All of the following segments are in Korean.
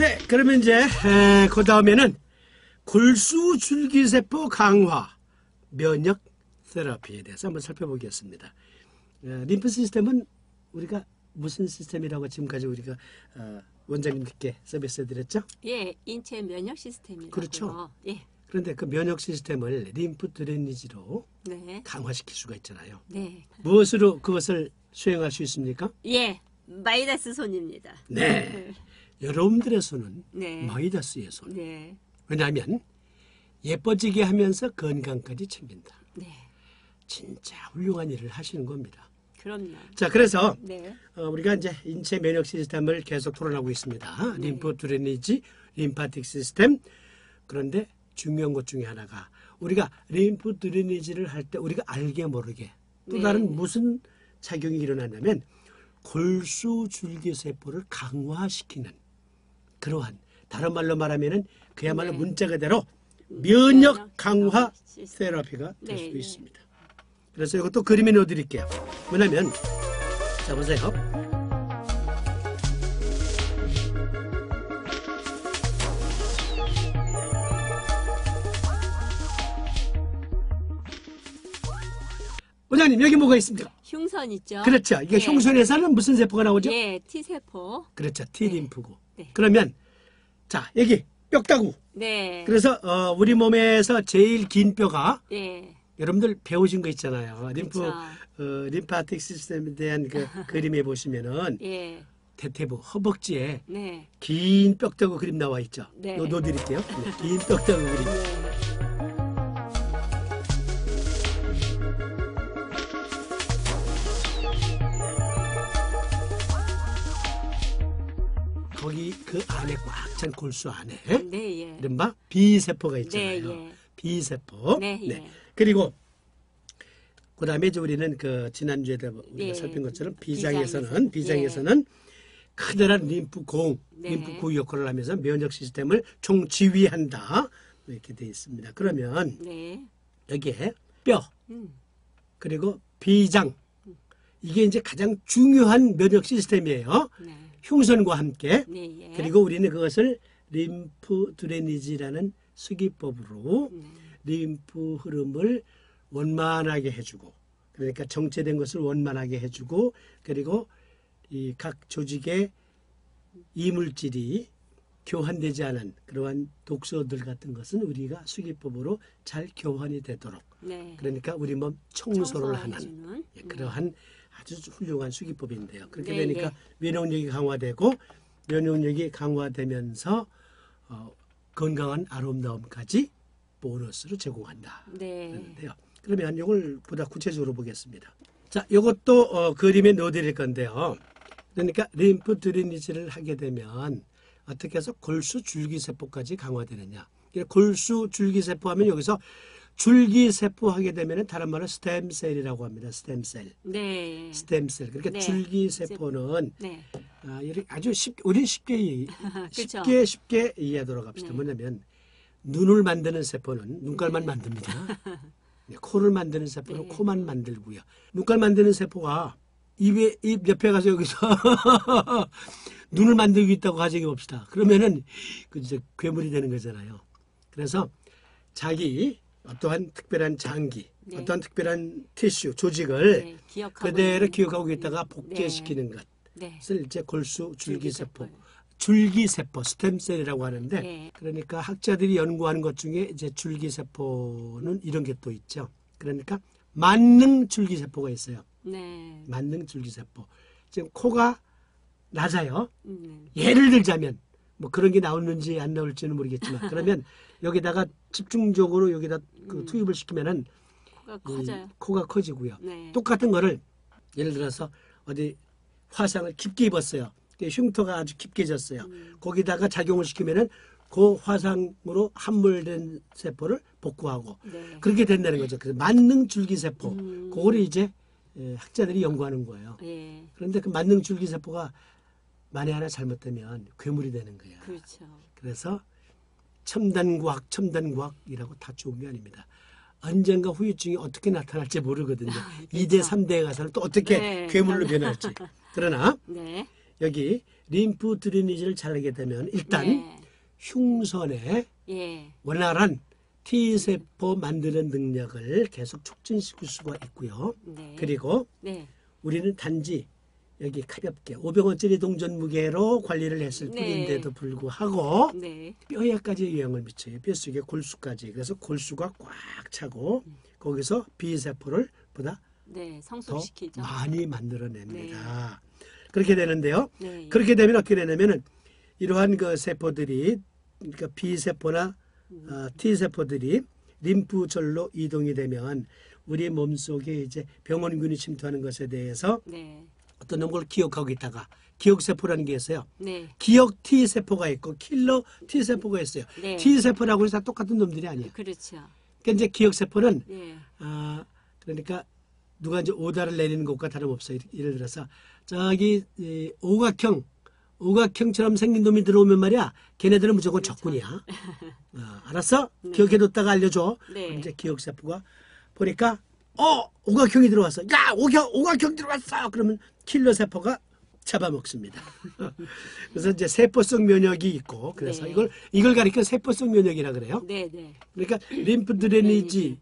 네, 그러면 이제 에, 그 다음에는 골수 줄기세포 강화 면역 테라피에 대해서 한번 살펴보겠습니다. 에, 림프 시스템은 우리가 무슨 시스템이라고 지금까지 우리가 어, 원장님께 서비스해드렸죠? 예, 인체 면역 시스템이라고요. 그렇죠. 예, 그런데 그 면역 시스템을 림프 드레니지로 네, 강화시킬 수가 있잖아요. 네, 무엇으로 그것을 수행할 수 있습니까? 예, 마이다스 손입니다. 네. 여러분들의 손은 네. 마이다스의 손. 네, 왜냐하면 예뻐지게 하면서 건강까지 챙긴다. 네, 진짜 훌륭한 일을 하시는 겁니다. 그럼요. 자, 그래서 네, 어, 우리가 이제 인체 면역 시스템을 계속 토론하고 있습니다. 네. 림프 drainage, lymphatic system. 그런데 중요한 것 중에 하나가 우리가 림프 drainage를 할 때 우리가 알게 모르게 또 네. 다른 무슨 작용이 일어나냐면 골수 줄기 세포를 강화시키는 그러한 다른 말로 말하면은 그야말로 네. 문자 그대로 면역 강화. 테라피가 될 네, 수도 네. 있습니다. 그래서 이것도 그림에 넣어드릴게요. 뭐냐면 자 보세요. 원장님 여기 뭐가 있습니까? 흉선 있죠? 그렇죠. 이게 예. 흉선에서는 무슨 세포가 나오죠? 예, T세포. 그렇죠. T림프고. 네. 그러면 자 여기 뼈다구. 네, 그래서 어, 우리 몸에서 제일 긴 뼈가 예, 여러분들 배우신 거 있잖아요. 림프 그렇죠. 어, 림파틱 시스템에 대한 그 그림에 보시면은 예, 대퇴부 허벅지에 네, 긴 뼈다구 그림 나와 있죠. 네. 요 넣어드릴게요. 네, 긴 뼈다구 그림. 그 안에 꽉 찬 골수 안에 네, 예. 이른바 B세포가 네, 있잖아요. 예. B세포. 네, 예. 그리고 그다음에 이제 우리는 그 지난주에도 우리가 예. 살핀 것처럼 비장에서는 비장에서. 비장에서는 커다란 림프공, 네. 림프구 역할을 하면서 면역 시스템을 총지휘한다 이렇게 돼 있습니다. 그러면 네, 여기에 뼈 음, 그리고 비장 이게 이제 가장 중요한 면역 시스템이에요. 네, 흉선과 함께 네, 예. 그리고 우리는 그것을 림프 드레니지라는 수기법으로 네, 림프 흐름을 원만하게 해주고 그러니까 정체된 것을 원만하게 해주고 그리고 이 각 조직의 이물질이 교환되지 않은 그러한 독소들 같은 것은 우리가 수기법으로 잘 교환이 되도록 네. 그러니까 우리 몸 청소를 하는 예, 그러한 아주 훌륭한 수기법인데요. 그렇게 네, 되니까 네. 면역력이 강화되고 면역력이 강화되면서 어, 건강한 아름다움까지 보너스로 제공한다. 네, 그런데요. 그러면 이걸 보다 구체적으로 보겠습니다. 자, 이것도 어, 그림에 넣어드릴 건데요. 그러니까 림프 드레니지를 하게 되면 어떻게 해서 골수 줄기세포까지 강화되느냐. 이 골수 줄기세포 하면 여기서 줄기세포 하게 되면 다른 말로 스템셀이라고 합니다. 스템셀. 네, 스템셀. 그러니까 네. 줄기세포는 네, 아, 이렇게 아주 쉽, 우리 쉽게 이-. 쉽게 쉽게 이해하도록 합시다. 네. 뭐냐면 눈을 만드는 세포는 눈깔만 만듭니다. 네, 코를 만드는 세포는 네. 코만 만들고요. 눈깔 만드는 세포가 입에 입 옆에 가서 여기서 눈을 만들고 있다고 가정해 봅시다. 그러면은 그 이제 괴물이 되는 거잖아요. 그래서 자기 어떠한 특별한 장기, 네. 어떠한 특별한 티슈 조직을 네, 기억하고 그대로 있는- 기억하고 있다가 복제시키는 것. 네, 을 이제 골수 줄기세포, 줄기세포. 스템셀이라고 하는데 네. 그러니까 학자들이 연구하는 것 중에 이제 줄기세포는 이런 게 또 있죠. 그러니까 만능 줄기세포가 있어요. 네, 만능 줄기세포. 지금 코가 낮아요. 음, 예를 들자면 뭐 그런 게 나오는지 안 나올지는 모르겠지만 그러면 여기다가 집중적으로 여기다 그 투입을 시키면은 코가 이 커져요. 코가 커지고요. 네, 똑같은 거를 예를 들어서 어디 화상을 깊게 입었어요. 그 흉터가 아주 깊게 졌어요. 음. 거기다가 작용을 시키면은 그 화상으로 함몰된 세포를 복구하고 네, 그렇게 된다는 거죠. 그래서 만능 줄기세포, 음. 그거를 이제 예, 학자들이 연구하는 거예요. 예, 그런데 그 만능 줄기세포가 만에 하나 잘못되면 괴물이 되는 거야. 그렇죠. 그래서 첨단 과학, 첨단 과학이라고 다 좋은 게 아닙니다. 언젠가 후유증이 어떻게 나타날지 모르거든요. 이 2대, 3대에 가서는 또 어떻게 네. 괴물로 변할지. 그러나 네, 여기 림프 드레니지를 잘하게 되면 일단 네. 흉선에 예. 원활한 T세포 만드는 능력을 계속 촉진시킬 수가 있고요. 네. 그리고 네. 우리는 단지 여기 가볍게 500원짜리 동전 무게로 관리를 했을 네. 뿐인데도 불구하고 네. 뼈에까지 영향을 미쳐요. 뼈속에 골수까지. 그래서 골수가 꽉 차고 거기서 B세포를 보다 네. 더 성숙시키죠. 많이 만들어냅니다. 그렇게 되는데요. 네. 그렇게 되면 어떻게 되냐면은 이러한 그 세포들이 그러니까 B세포나 어, T세포들이 림프절로 이동이 되면 우리 몸속에 이제 병원균이 침투하는 것에 대해서 네. 어떤 걸 기억하고 있다가 기억세포라는 게 있어요. 네. 기억 T세포가 있고 킬러 T세포가 있어요. 네. T세포라고 해서 다 똑같은 놈들이 아니에요. 그렇죠. 그러니까 이제 기억세포는 예. 아 그러니까 누가 이제 오다를 내리는 것과 다름없어요. 예를 들어서 저기 이 오각형 오각형처럼 생긴 놈이 들어오면 말이야 걔네들은 무조건 적군이야. 어, 알았어? 기억해뒀다가 알려줘. 네. 그럼 이제 기억세포가 보니까 어 오각형이 들어왔어. 야 오각 오각형 들어왔어. 그러면 킬러 세포가 잡아먹습니다. 그래서 이제 세포성 면역이 있고 그래서 네. 이걸 이걸 가리켜 세포성 면역이라 그래요. 네, 네. 그러니까 림프 드레니지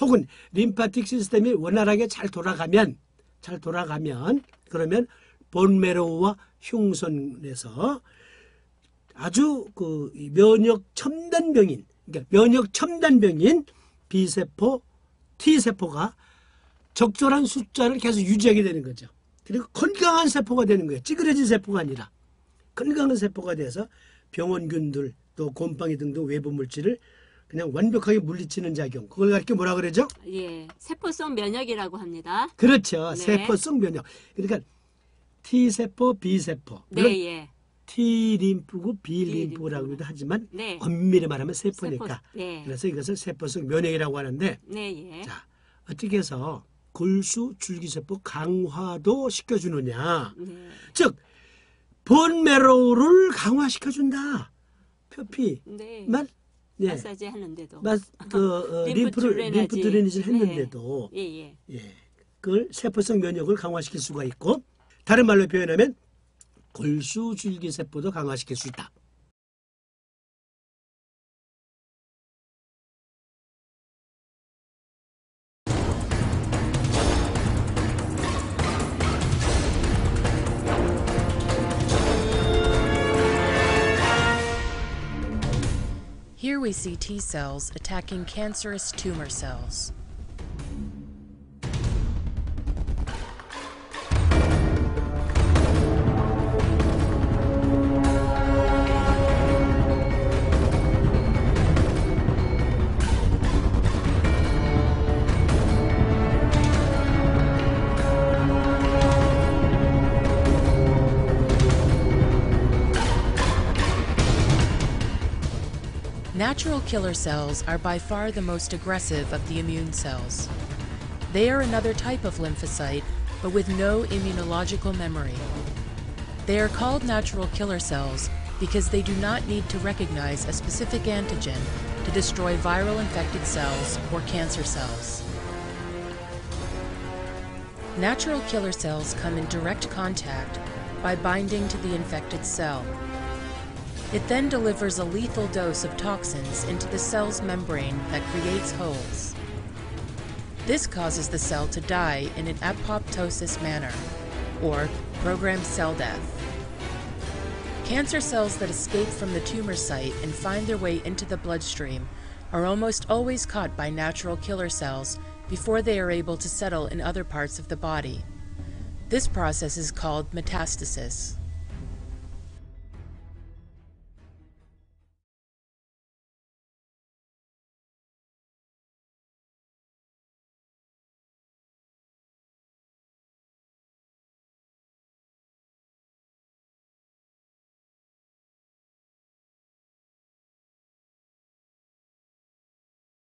혹은 림파틱 시스템이 원활하게 잘 돌아가면 잘 돌아가면 그러면 본메로우와 흉선에서 아주 그이 면역 첨단 병인 그러니까 면역 첨단 병인 B세포, T세포가 적절한 숫자를 계속 유지하게 되는 거죠. 그리고 건강한 세포가 되는 거예요. 찌그러진 세포가 아니라 건강한 세포가 돼서 병원균들 또 곰팡이 등등 외부 물질을 그냥 완벽하게 물리치는 작용. 그걸 가리켜 뭐라 그러죠? 예. 세포성 면역이라고 합니다. 그렇죠. 네. 세포성 면역. 그러니까 T세포, B세포. 네, 예. T림프고 B림프라고도 하지만 네. 엄밀히 말하면 세포니까. 세포- 네. 그래서 이것을 세포성 면역이라고 하는데 네, 예. 자, 어떻게 해서 골수 줄기세포 강화도 시켜주느냐. 네. 즉, 본메로우를 강화시켜준다. 표피. 네. 만, 예. 마사지 하는데도. 마, 그, 어, 림프 림프를. 림프 드레니지를 네. 했는데도, 예, 예. 예. 그걸 세포성 면역을 강화시킬 수가 있고, 다른 말로 표현하면 골수 줄기세포도 강화시킬 수 있다. Here we see T cells attacking cancerous tumor cells. Natural killer cells are by far the most aggressive of the immune cells. They are another type of lymphocyte, but with no immunological memory. They are called natural killer cells because they do not need to recognize a specific antigen to destroy viral infected cells or cancer cells. Natural killer cells come in direct contact by binding to the infected cell. It then delivers a lethal dose of toxins into the cell's membrane that creates holes. This causes the cell to die in an apoptosis manner, or programmed cell death. Cancer cells that escape from the tumor site and find their way into the bloodstream are almost always caught by natural killer cells before they are able to settle in other parts of the body. This process is called metastasis.